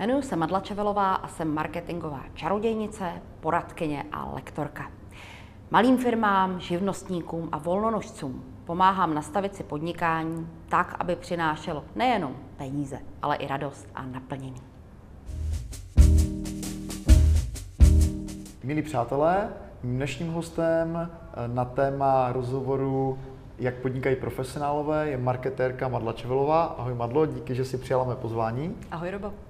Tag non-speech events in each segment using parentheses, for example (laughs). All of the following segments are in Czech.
Jmenuji se Madla Čevelová a jsem marketingová čarodějnice, poradkyně a lektorka. Malým firmám, živnostníkům a volnonožcům pomáhám nastavit si podnikání tak, aby přinášelo nejenom peníze, ale i radost a naplnění. Milí přátelé, dnešním hostem na téma rozhovoru jak podnikají profesionálové, je marketérka Madla Čevelová. Ahoj Madlo, díky, že si přijala mé pozvání. Ahoj Robo.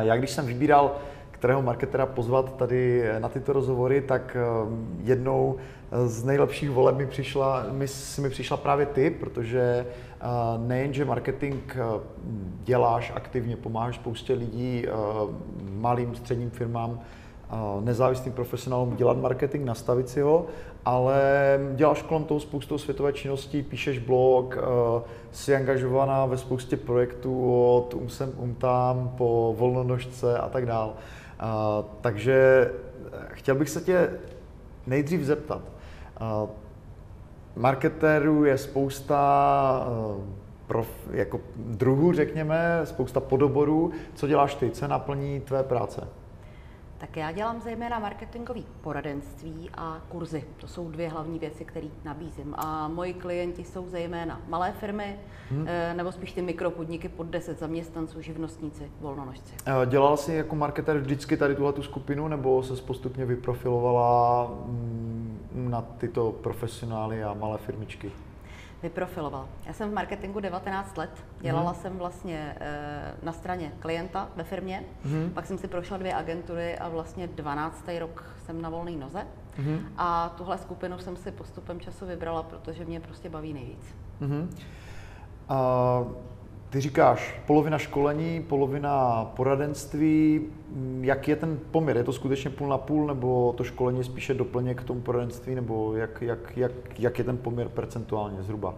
Já když jsem vybíral, kterého marketera pozvat tady na tyto rozhovory, tak eh, jednou z nejlepších voleb mi přišla, mi, mi přišla právě ty, protože eh, nejenže marketing eh, děláš aktivně, pomáháš spoustě lidí, malým, středním firmám, nezávislým profesionálům dělat marketing, nastavit si ho, ale děláš kolem toho spoustu světové činností, píšeš blog, eh, jsi angažovaná ve spoustě projektů od umsem umtám po volnonožce a tak dál. Takže eh, chtěl bych se tě nejdřív zeptat. Marketérů je spousta eh, prof, jako druhů, řekněme, spousta podoborů. Co děláš ty? Co naplní tvé práce? Tak já dělám zejména marketingové poradenství a kurzy. To jsou dvě hlavní věci, které nabízím. A moji klienti jsou zejména malé firmy, hmm. nebo spíš ty mikropodniky pod 10 zaměstnanců, živnostníci, volnonožci. Dělala jsi jako marketer vždycky tady tuhle tu skupinu, nebo se postupně vyprofilovala mm, na tyto profesionály a malé firmičky? Vyprofiloval. Já jsem v marketingu 19 let, dělala mm. jsem vlastně e, na straně klienta ve firmě, mm. pak jsem si prošla dvě agentury a vlastně 12. rok jsem na volné noze mm. a tuhle skupinu jsem si postupem času vybrala, protože mě prostě baví nejvíc. Mm. Uh... Ty říkáš polovina školení, polovina poradenství. Jak je ten poměr? Je to skutečně půl na půl, nebo to školení je spíše doplněk k tomu poradenství, nebo jak, jak, jak, jak je ten poměr percentuálně zhruba?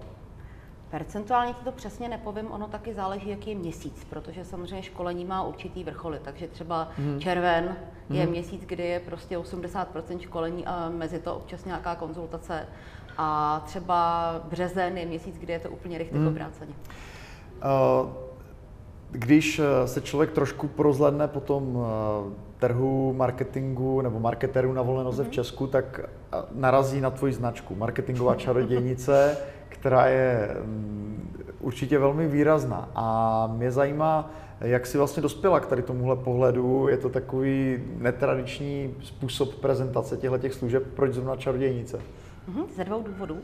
Percentuálně ti to přesně nepovím, ono taky záleží, jaký je měsíc, protože samozřejmě školení má určitý vrcholy, takže třeba hmm. červen je hmm. měsíc, kdy je prostě 80% školení a mezi to občas nějaká konzultace a třeba březen je měsíc, kdy je to úplně rychle hmm. obráceně. Když eh, se člověk trošku porozhledne po tom eh, trhu marketingu nebo marketerů na volné noze mm-hmm. v mhm. Česku, tak narazí na tvoji značku, marketingová (laughs) čarodějnice, která je mm, určitě velmi výrazná. A mě zajímá, jak jsi vlastně dospěla k tady tomuhle pohledu. Je to takový netradiční způsob prezentace těchto služeb. Proč zrovna čarodějnice? Mm-hmm, ze dvou důvodů.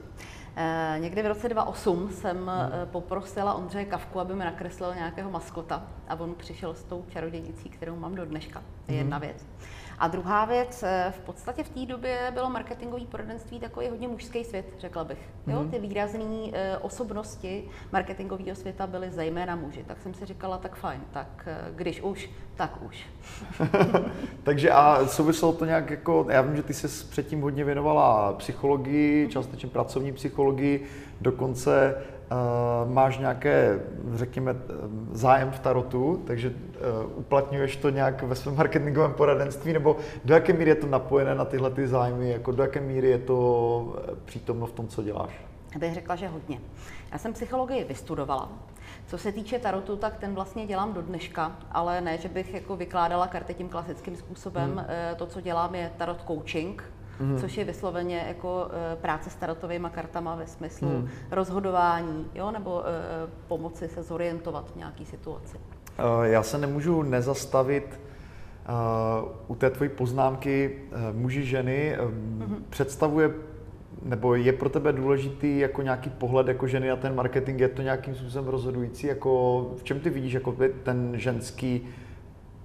Eh, někdy v roce 2008 jsem hmm. Eh, poprosila Ondřeje Kavku, aby mi nakreslil nějakého maskota a on přišel s tou čarodějnicí, kterou mám do dneška. Je jedna hmm. věc. A druhá věc, eh, v podstatě v té době bylo marketingové poradenství takový hodně mužský svět, řekla bych. Jo, hmm. ty výrazné osobnosti marketingového světa byly zejména muži. Tak jsem si říkala, tak fajn, tak když už, tak už. (laughs) Takže a souviselo to nějak jako, já vím, že ty se předtím hodně věnovala psychologii, částečně pracovní psychologii, dokonce máš nějaké, řekněme, zájem v tarotu, takže uh, uplatňuješ to nějak ve svém marketingovém poradenství, nebo do jaké míry je to napojené na tyhle ty zájmy, jako do jaké míry je to přítomno v tom, co děláš? Já bych řekla, že hodně. Já jsem psychologii vystudovala, co se týče tarotu, tak ten vlastně dělám do dneška, ale ne, že bych jako vykládala karty tím klasickým způsobem. Hmm. Eh, to, co dělám, je tarot coaching, hmm. což je vysloveně jako eh, práce s tarotovými kartama ve smyslu hmm. rozhodování, jo, nebo eh, pomoci se zorientovat v nějaké situaci. Já se nemůžu nezastavit u té tvojí poznámky muži, ženy. Mm-hmm. Představuje nebo je pro tebe důležitý jako nějaký pohled jako ženy a ten marketing, je to nějakým způsobem rozhodující? Jako, v čem ty vidíš jako ten ženský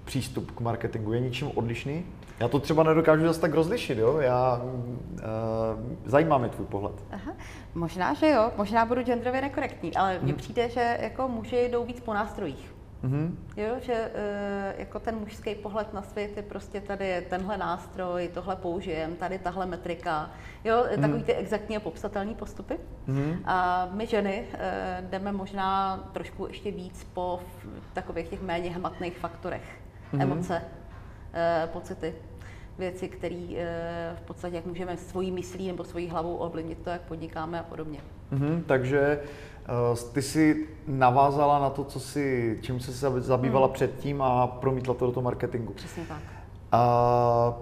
přístup k marketingu? Je něčím odlišný? Já to třeba nedokážu zase tak rozlišit, jo? Já, uh, zajímá mě tvůj pohled. Aha. Možná, že jo, možná budu genderově nekorektní, ale mně hmm. přijde, že jako muži jdou víc po nástrojích. Mm-hmm. Jo, že e, jako ten mužský pohled na svět je prostě tady je tenhle nástroj, tohle použijem, tady tahle metrika, jo, mm-hmm. takový ty exaktní a popsatelné postupy. Mm-hmm. A my ženy e, jdeme možná trošku ještě víc po takových těch méně hmatných faktorech, mm-hmm. emoce, pocity. věci, které eh, v podstatě jak můžeme svojí myslí nebo svojí hlavou ovlivnit to, jak podnikáme a podobně. Mm-hmm, takže uh, ty si navázala na to, co si, čím jsi se zabývala hmm. předtím a promítla to do toho marketingu. Přesně tak. Uh,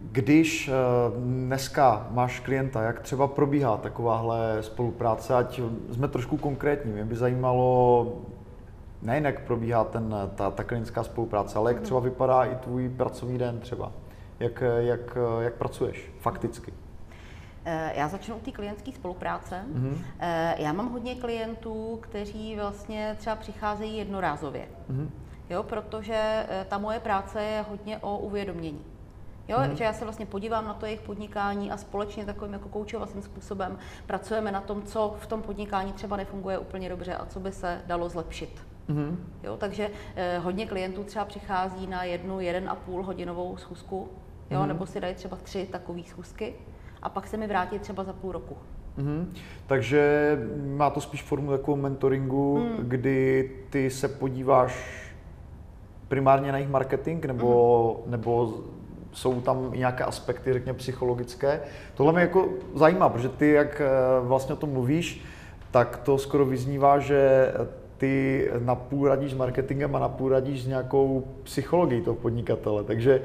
když dneska máš klienta, jak třeba probíhá takováhle spolupráce, ať jsme trošku konkrétní, mě by zajímalo, nejen jak probíhá ten, ta, ta klinická spolupráce, ale jak mhm. třeba vypadá i tvůj pracovní den třeba. Jak, jak, jak pracuješ fakticky? Eh, já začnu u té klientské spolupráce. Mm-hmm. Já mám hodně klientů, kteří vlastně třeba přicházejí jednorázově. Mm-hmm. Jo, protože eh, ta moje práce je hodně o uvědomění. Jo, mm. že já se vlastně podívám na to jejich podnikání a společně takovým jako koučovacím způsobem pracujeme na tom, co v tom podnikání třeba nefunguje úplně dobře a co by se dalo zlepšit. Mm. Jo, takže eh, hodně klientů třeba přichází na jednu, jeden a půl hodinovou schůzku, jo, mm. nebo si dají třeba tři takové schůzky a pak se mi vrátí třeba za půl roku. Mm-hmm. Takže má to spíš formu takového mentoringu, mm. kdy ty se podíváš primárně na jejich marketing, nebo, mm. nebo jsou tam nějaké aspekty, řekněme, psychologické. Tohle mě jako zajímá, protože ty, jak eh, vlastně o tom mluvíš, tak to skoro vyznívá, že ty napůl radíš s marketingem a napůl radíš s nějakou psychologií toho podnikatele. Takže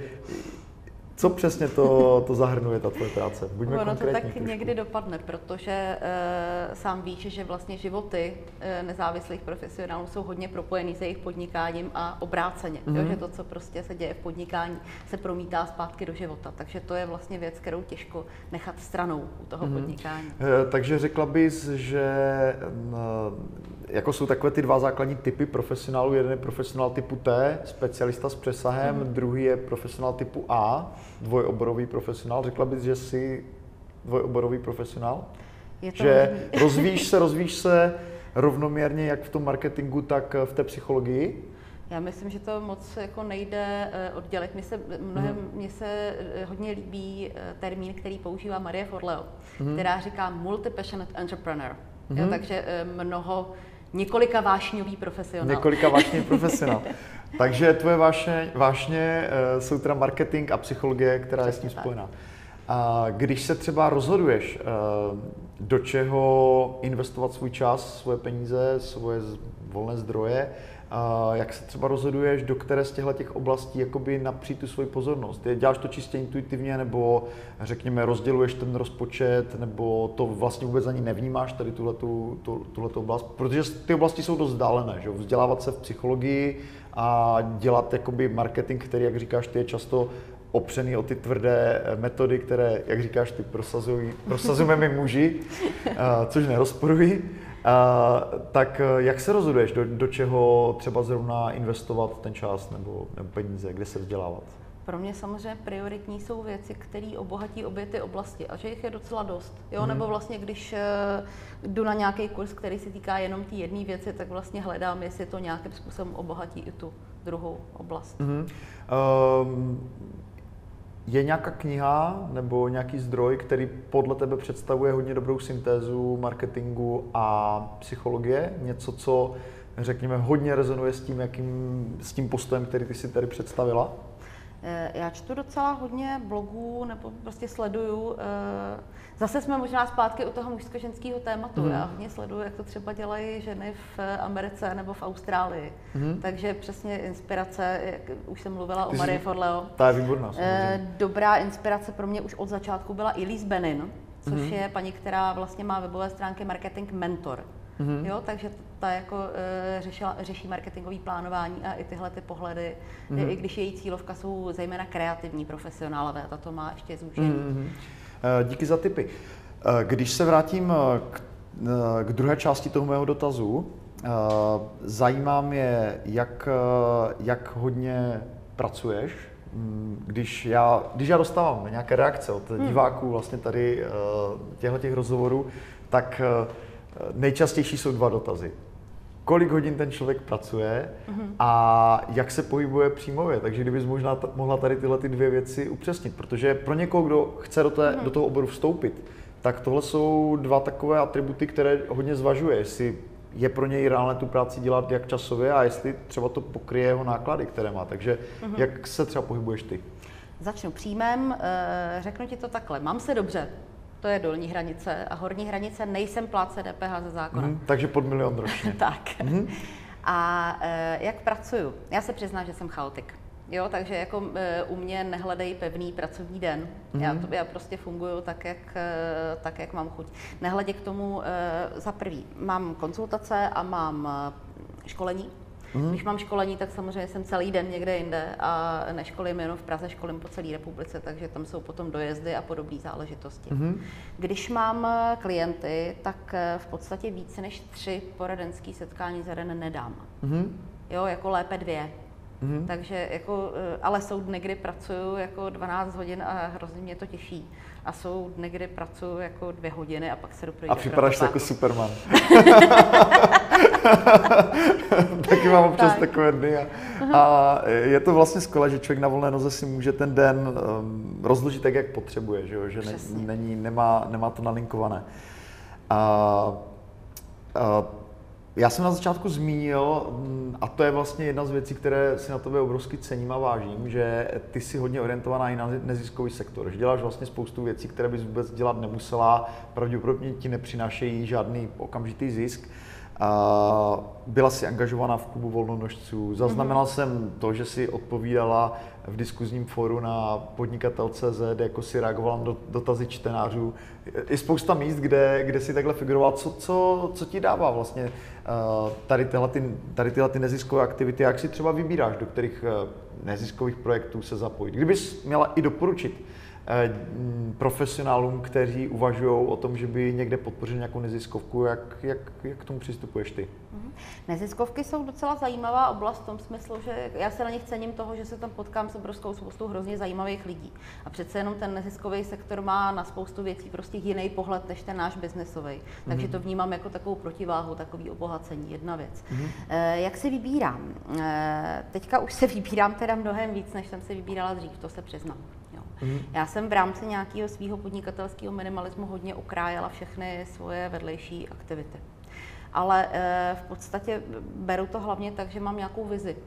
co přesně to, to zahrnuje, ta tvoje práce? Buďme ono to tak trošku. někdy dopadne, protože uh, sám víš, že vlastně životy uh, nezávislých profesionálů jsou hodně propojený se jejich podnikáním a obráceně. Mm-hmm. Jo, mhm. že to, co prostě se děje v podnikání, se promítá zpátky do života. Takže to je vlastně věc, kterou těžko nechat stranou u toho mm-hmm. podnikání. Uh, takže řekla bys, že jako jsou takové ty dva základní typy profesionálů. Jeden je profesionál typu T, specialista s přesahem, mm-hmm. druhý je profesionál typu A, dvojoborový profesionál. Řekla bys, že jsi dvojoborový profesionál? Je to že (laughs) rozvíjíš se, rozvíjíš se rovnoměrně jak v tom marketingu, tak v té psychologii? Já myslím, že to moc jako nejde eh, oddělit. Mně se, mnohem, mm. mně se eh, hodně líbí eh, termín, který používá Marie Forleo, mm. která říká multi-passionate entrepreneur. Mm. Jo, mhm. takže mnoho Několika vášňový profesionál. Několika vášňový profesionál. (laughs) Takže tvoje vášně, vášně uh, jsou teda marketing a psychologie, která Přesně je s tím spojená. A když se třeba rozhoduješ, uh, do čeho investovat svůj čas, svoje peníze, svoje volné zdroje, jak se třeba rozhoduješ, do které z těchto těch oblastí jakoby napřít tu svoji pozornost? Děláš to čistě intuitivně, nebo řekněme rozděluješ ten rozpočet, nebo to vlastně vůbec ani nevnímáš, tady tuhletu oblast? Protože ty oblasti jsou dost vzdálené, že? vzdělávat se v psychologii a dělat jakoby marketing, který, jak říkáš, ty je často opřený o ty tvrdé metody, které, jak říkáš, ty prosazují, prosazujeme my muži, (laughs) což nerozporuji. Uh, tak eh, jak se rozhoduješ, do, do čeho třeba zrovna investovat ten čas nebo, nebo peníze, kde se vzdělávat? Pro mě samozřejmě prioritní jsou věci, které obohatí obě ty oblasti a že jich je docela dost. Jo? Hmm. Nebo vlastně, když uh, jdu na nějaký kurz, který se týká jenom té jedné věci, tak vlastně hledám, jestli to nějakým způsobem obohatí i tu druhou oblast. Hmm. Um, je nějaká kniha nebo nějaký zdroj, který podle tebe představuje hodně dobrou syntézu marketingu a psychologie? Něco, co řekněme hodně rezonuje s tím, jakým, s tím postojem, který ty si tady představila? Eh, já čtu docela hodně blogů nebo prostě sleduju. Eh, zase jsme možná zpátky u toho mužsko-ženského tématu. Mm. Já hodně sleduju, jak to třeba dělají ženy v Americe nebo v Austrálii. Mm. Takže přesně inspirace, jak už jsem mluvila Ty o Marie Forleo. Ta je výborná. Eh, dobrá inspirace pro mě už od začátku byla Elise Benin, což mm. je paní, která vlastně má webové stránky Marketing Mentor. Mm-hmm. Jo, takže ta jako e, řešila, řeší marketingové plánování a i tyhle ty pohledy, mm-hmm. i když její cílovka jsou zejména kreativní profesionálové, ta to má ještě zúžený. Mm-hmm. Díky za tipy. E, když se vrátím k, k druhé části toho mého dotazu, zajímá mě, jak, jak hodně pracuješ, když já, když já dostávám nějaké reakce od hmm. diváků vlastně tady těchto těch rozhovorů, tak nejčastější jsou dva dotazy. Kolik hodin ten člověk pracuje mm-hmm. a jak se pohybuje příjmově. Takže kdybys možná t- mohla tady tyhle ty dvě věci upřesnit, protože pro někoho, kdo chce do, té, mm-hmm. do toho oboru vstoupit, tak tohle jsou dva takové atributy, které hodně zvažuje, jestli je pro něj reálné tu práci dělat jak časově a jestli třeba to pokryje jeho náklady, které má. Takže mm-hmm. jak se třeba pohybuješ ty? Začnu příjmem, eh, řeknu ti to takhle, mám se dobře, to je dolní hranice a horní hranice nejsem pláce DPH ze zákona. Mm, takže pod milion ročně. (laughs) tak. Mm. A e, jak pracuju? Já se přiznám, že jsem chaotik. Jo, takže jako e, u mě nehledej pevný pracovní den. Mm-hmm. Já, to, já prostě funguju tak jak, e, tak, jak mám chuť. Nehledě k tomu e, za prvý. Mám konzultace a mám školení. Mm. Když mám školení, tak samozřejmě jsem celý den někde jinde a neškolím jenom v Praze, školím po celé republice, takže tam jsou potom dojezdy a podobné záležitosti. Mm. Když mám eh, klienty, tak eh, v podstatě více než tři poradenské setkání za den nedám. Mm. Jo, jako lépe dvě. Mm. Takže jako, eh, ale jsou dny, kdy pracuju jako 12 hodin a hrozně mě to těší. A jsou dny, kdy pracuju jako dvě hodiny a pak se jdu A připadáš jako Superman. (laughs) (laughs) Taky mám občas tak. takové dny. A, a je to vlastně skvělé, že člověk na volné noze si může ten den um, rozložit tak, jak potřebuje, že, jo? že ne, není, nemá, nemá to nalinkované. A, a já jsem na začátku zmínil, mm, a to je vlastně jedna z věcí, které si na tebe obrovsky cením a vážím, že ty jsi hodně orientovaná i na neziskový sektor, že děláš vlastně spoustu věcí, které bys vůbec dělat nemusela, pravděpodobně ti nepřinášejí žádný okamžitý zisk. A byla si angažovaná v klubu volnonožců. Zaznamenal mm-hmm. jsem to, že si odpovídala v diskuzním fóru na podnikatel.cz, jako si reagovala na dotazy čtenářů. Je spousta míst, kde, kde si takhle figuroval. Co, co, co ti dává vlastně tady tyhle, ty, tady tyhle ty neziskové aktivity? Jak si třeba vybíráš, do kterých eh, neziskových projektů se zapojit? Kdybys měla i doporučit Eh, profesionálům, kteří uvažují o tom, že by někde podpořili nějakou neziskovku. Jak, jak, jak k tomu přistupuješ ty? Mhm. Neziskovky jsou docela zajímavá oblast v tom smyslu, že já se na nich cením toho, že se tam potkám s obrovskou spoustou hrozně zajímavých lidí. A přece jenom ten neziskový sektor má na spoustu věcí prostě jiný pohled než ten náš biznesový. Takže mm-hmm. to vnímám jako takovou protiváhu, takový obohacení. Jedna věc. Mm-hmm. E, jak se vybírám? E, teďka už se vybírám teda mnohem víc, než jsem se vybírala dřív, to se přiznám. Mm. Já jsem v rámci nějakého svého podnikatelského minimalismu hodně ukrájela všechny svoje vedlejší aktivity. Ale e, v podstatě beru to hlavně tak, že mám nějakou vizi,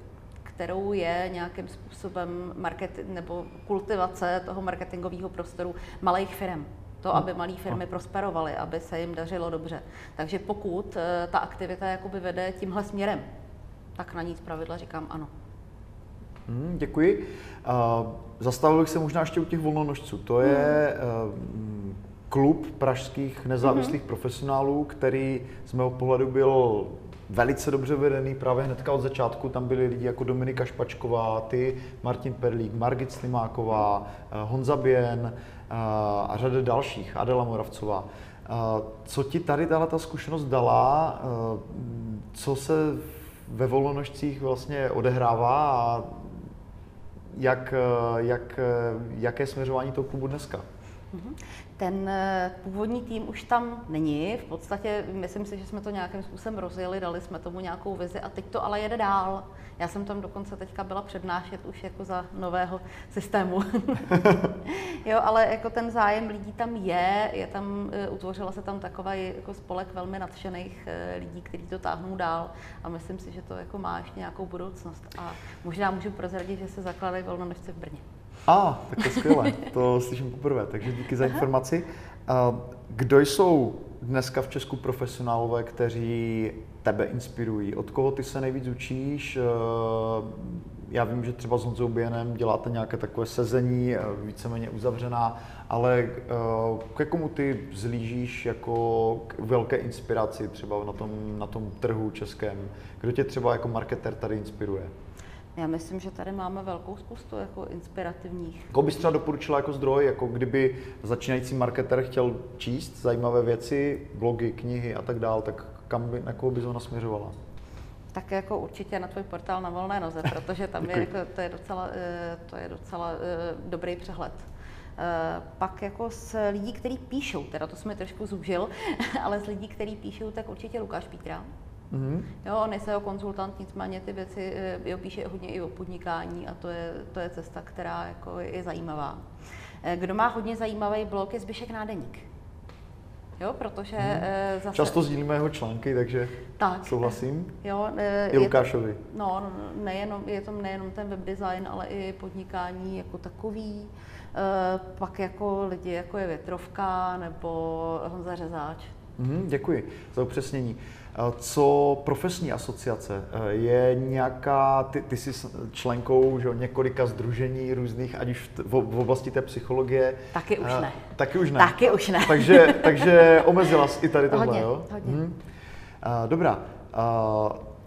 kterou je nějakým způsobem market, nebo kultivace toho marketingového prostoru malých firm. To, mhm. aby malé firmy prosperovaly, aby se jim dařilo dobře. Takže pokud e, ta aktivita jakoby vede tímhle směrem, tak na ní zpravidla říkám ano. Hmm, děkuji. Uh, zastavil bych se možná ještě u těch volnonožců. To je uh, klub pražských nezávislých mm-hmm. profesionálů, který z mého pohledu byl velice dobře vedený právě hnedka od začátku. Tam byli lidi jako Dominika Špačková, ty, Martin Perlík, Margit Slimáková, uh, Honza Bien uh, a řada dalších, Adela Moravcová. Co ti tady tahle ta zkušenost dala? Uh, co se ve volnonožcích vlastně odehrává a jak, eh, jak, eh, jaké směřování toho klubu dneska? Mhm. Ten eh, původní tým už tam není. V podstatě myslím si, že jsme to nějakým způsobem rozjeli, dali jsme tomu nějakou vizi a teď to ale jede dál. Já jsem tam dokonce teďka byla přednášet už jako za nového systému. (laughs) jo, ale jako ten zájem lidí tam je, je tam, eh, utvořila se tam takový jako spolek velmi nadšených eh, lidí, kteří to táhnou dál a myslím si, že to jako má ještě nějakou budoucnost. A možná můžu prozradit, že se zakládají volnonožci v Brně. A, ah, tak to skvěle, to slyším poprvé, takže díky za informaci. Kdo jsou dneska v Česku profesionálové, kteří tebe inspirují? Od koho ty se nejvíc učíš? Já vím, že třeba s Honzou Bienem děláte nějaké takové sezení, víceméně uzavřená, ale ke komu ty zlížíš jako k velké inspiraci třeba na tom, na tom trhu českém? Kdo tě třeba jako marketer tady inspiruje? Já myslím, že tady máme velkou spoustu jako inspirativních. Koho bys třeba doporučila jako zdroj, jako kdyby začínající marketer chtěl číst zajímavé věci, blogy, knihy a tak dál, tak kam by, na koho bys ho nasměřovala? Tak jako určitě na tvůj portál na volné noze, (laughs) protože tam je, jako, to je docela, eh, to je docela eh, dobrý přehled. Eh, pak jako s lidí, kteří píšou, teda to jsme trošku zúžil, (laughs) ale s lidí, kteří píšou, tak určitě Lukáš Pítra, Mm-hmm. Jo, on je SEO konzultant, nicméně ty věci eh, jo, píše hodně i o podnikání a to je, to je cesta, která jako je zajímavá. Eh, kdo má hodně zajímavý blog, je Zbyšek Nádeník. Jo, protože hmm. zase... Často sdílíme jeho články, takže tak, souhlasím. Jo, I Lukášovi. To, no, nejenom, je to nejenom ten webdesign, ale i podnikání jako takový. E, pak jako lidi, jako je Větrovka nebo Honza Řezáč. Hmm, děkuji za upřesnění. Co profesní asociace? Je nějaká, ty, ty jsi členkou že, několika združení různých, ať už v, v oblasti té psychologie? Taky už ne. Taky už ne. Taky už ne. takže, takže (laughs) omezila jsi i tady tohle, hodně, jo? Hodně. Hmm. Dobrá.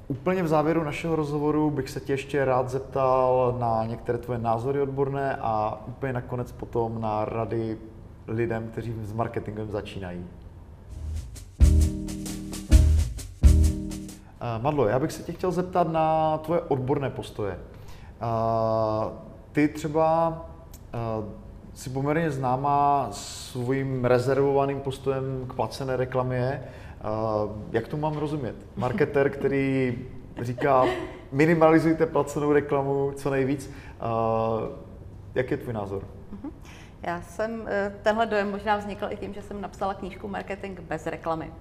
Úplně v závěru našeho rozhovoru bych se tě ještě rád zeptal na některé tvoje názory odborné a úplně nakonec potom na rady lidem, kteří s marketingem začínají. Eh, Madlo, já bych se tě chtěl zeptat na tvoje odborné postoje. Eh, ty třeba eh, si poměrně známá svým rezervovaným postojem k placené reklamě. Jak to mám rozumět? Marketer, který říká, minimalizujte placenou reklamu co nejvíc. Jak je tvůj názor? Mhm. Já jsem, tenhle dojem možná vznikl i tím, že jsem napsala knížku Marketing bez reklamy.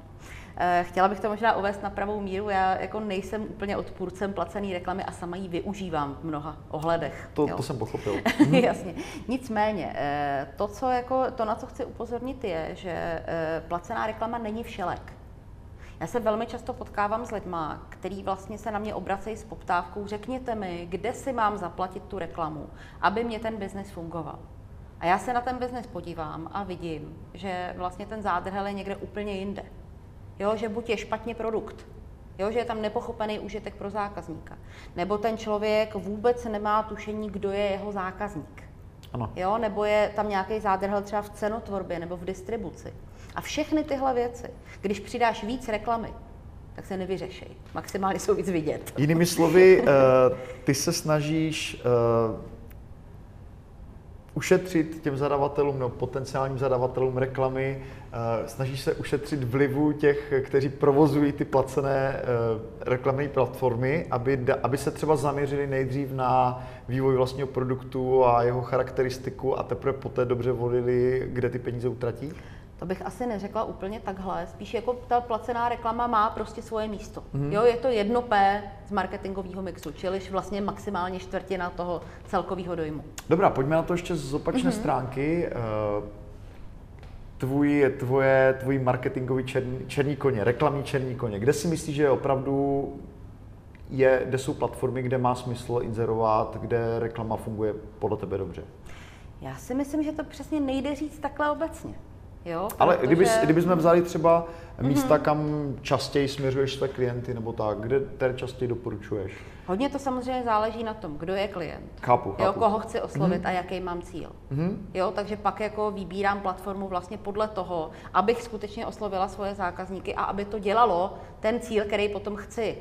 Eh, chtěla bych to možná uvést na pravou míru. Já jako nejsem úplně odpůrcem placené reklamy a sama ji využívám v mnoha ohledech. To, to jsem pochopil. (laughs) Jasně. Nicméně, eh, to, co jako, to, na co chci upozornit, je, že eh, placená reklama není všelek. Já se velmi často potkávám s lidmi, který vlastně se na mě obracejí s poptávkou, řekněte mi, kde si mám zaplatit tu reklamu, aby mě ten biznis fungoval. A já se na ten biznis podívám a vidím, že vlastně ten zádrhel je někde úplně jinde. Jo, že buď je špatně produkt, jo, že je tam nepochopený užitek pro zákazníka, nebo ten člověk vůbec nemá tušení, kdo je jeho zákazník. Ano. Jo, nebo je tam nějaký zádrhel třeba v cenotvorbě nebo v distribuci. A všechny tyhle věci, když přidáš víc reklamy, tak se nevyřešej. Maximálně jsou víc vidět. Jinými slovy, uh, (laughs) ty se snažíš uh, ušetřit těm zadavatelům nebo potenciálním zadavatelům reklamy, uh, snažíš se ušetřit vlivu těch, kteří provozují ty placené uh, reklamní platformy, aby, aby se třeba zaměřili nejdřív na vývoj vlastního produktu a jeho charakteristiku a teprve poté dobře volili, kde ty peníze utratí? To bych asi neřekla úplně takhle. Spíš jako ta placená reklama má prostě svoje místo. Mm-hmm. Jo, je to jedno P z marketingového mixu, čili vlastně maximálně čtvrtina toho celkového dojmu. Dobrá, pojďme na to ještě z opačné mm-hmm. stránky. Eh, tvůj, tvoje, tvůj marketingový černý, černý koně, reklamní černý koně. Kde si myslíš, že opravdu je, kde jsou platformy, kde má smysl inzerovat, kde reklama funguje podle tebe dobře? Já si myslím, že to přesně nejde říct takhle obecně. Jo, Ale protože... kdyby, kdyby jsme vzali třeba místa, mm-hmm. kam častěji směřuješ své klienty nebo tak, kde tady častěji doporučuješ? Hodně to samozřejmě záleží na tom, kdo je klient. Chápu, chápu. Jo, koho chci oslovit mm-hmm. a jaký mám cíl. Mm-hmm. Jo, takže pak jako vybírám platformu vlastně podle toho, abych skutečně oslovila svoje zákazníky a aby to dělalo ten cíl, který potom chci.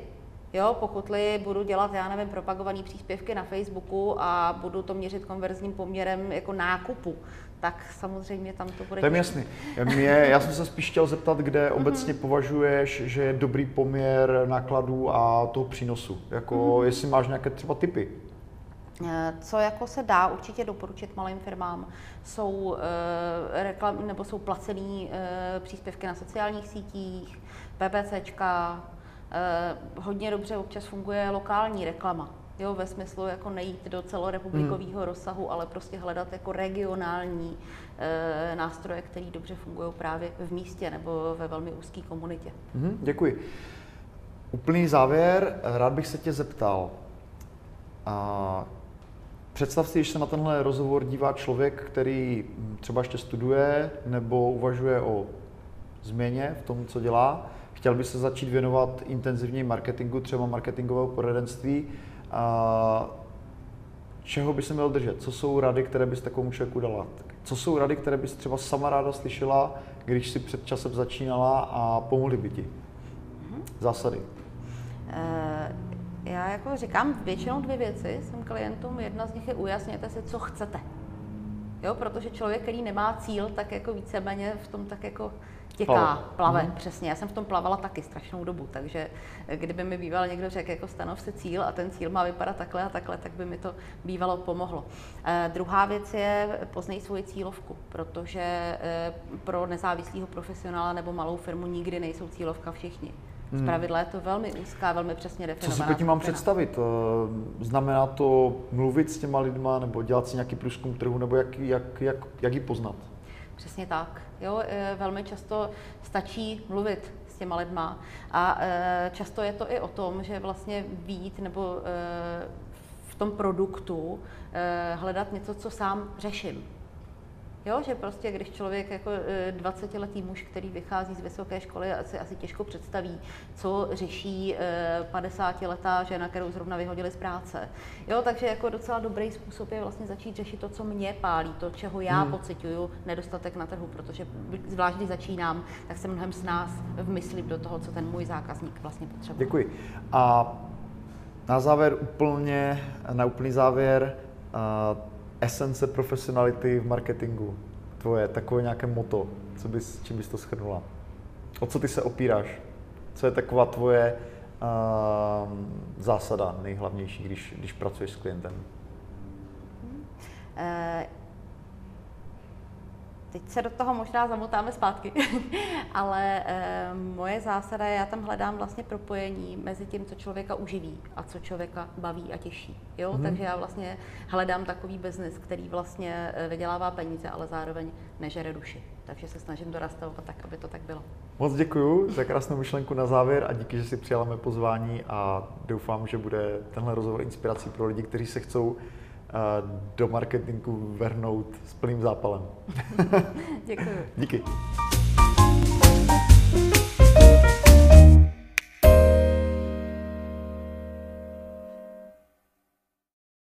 Jo, pokud budu dělat, já nevím, propagované příspěvky na Facebooku a budu to měřit konverzním poměrem jako nákupu, tak samozřejmě tam to bude. To je jasný. Mě, já jsem se spíš chtěl zeptat, kde mhm. obecně považuješ, že je dobrý poměr nákladů a toho přínosu. Jako, mm-hmm. jestli máš nějaké třeba typy. Eh, co jako se dá určitě doporučit malým firmám, jsou e, reklam, nebo jsou placené e, příspěvky na sociálních sítích, PPCčka, e, hodně dobře občas funguje lokální reklama. Jo, ve smyslu jako nejít do celorepublikového hmm. rozsahu, ale prostě hledat jako regionální e, nástroje, které dobře fungují právě v místě nebo ve velmi úzké komunitě. Hmm, děkuji. Úplný závěr, rád bych se tě zeptal. A představ si, že se na tenhle rozhovor dívá člověk, který třeba ještě studuje nebo uvažuje o změně v tom, co dělá. Chtěl by se začít věnovat intenzivně marketingu, třeba marketingového poradenství a čeho by se měl držet? Co jsou rady, které bys takovému člověku dala? Co jsou rady, které bys třeba sama ráda slyšela, když si před časem začínala a pomohly by ti? Mhm. Zásady. Uh, já jako říkám většinou dvě věci svým klientům. Jedna z nich je ujasněte si, co chcete. Jo, protože člověk, který nemá cíl, tak jako víceméně v tom tak jako těká, Plave. plave, mm. přesně. Já jsem v tom plavala taky strašnou dobu, takže kdyby mi býval někdo řekl, jako stanov si cíl a ten cíl má vypadat takhle a takhle, tak by mi to bývalo pomohlo. Eh, druhá věc je poznej svoji cílovku, protože eh, pro nezávislého profesionála nebo malou firmu nikdy nejsou cílovka všichni. Z pravidla je to velmi úzká, velmi přesně Co definovaná. si pod tím mám skupina. představit? Eh, Znamená to mluvit s těma lidma, nebo dělat si nějaký průzkum trhu, nebo jak, jak, jak, jak ji poznat? Přesně tak. Jo, e, velmi často stačí mluvit s těma lidma a e, často je to i o tom, že vlastně vít nebo e, v tom produktu hledat něco, co sám řeším. Jo, že prostě když člověk jako 20-letý muž, který vychází z vysoké školy, asi, asi těžko představí, co řeší 50-letá žena, kterou zrovna vyhodili z práce. Jo, takže jako docela dobrý způsob je vlastně začít řešit to, co mě pálí, to, čeho já hmm. pocituju, nedostatek na trhu, protože zvlášť když začínám, tak jsem mnohem s nás v mysli do toho, co ten můj zákazník vlastně potřebuje. Děkuji. A na závěr úplně, na úplný závěr, uh, esence profesionality v marketingu. Tvoje takové nějaké moto, co bys, čím bys to shrnula? O co ty se opíráš? Co je taková tvoje uh, zásada nejhlavnější, když, když pracuješ s klientem? Eh, Teď se do toho možná zamotáme zpátky, (laughs) ale e, moje zásada je, já tam hledám vlastně propojení mezi tím, co člověka uživí a co člověka baví a těší. Jo? Mm-hmm. Takže já vlastně hledám takový biznis, který vlastně eh, vydělává peníze, ale zároveň nežere duši. Takže se snažím to nastavovat tak, aby to tak bylo. Moc děkuji za krásnou myšlenku na závěr a díky, že si přijala mé pozvání a doufám, že bude tenhle rozhovor inspirací pro lidi, kteří se chcou do marketingu vrhnout s plným zápalem. (laughs) Děkuji. Díky.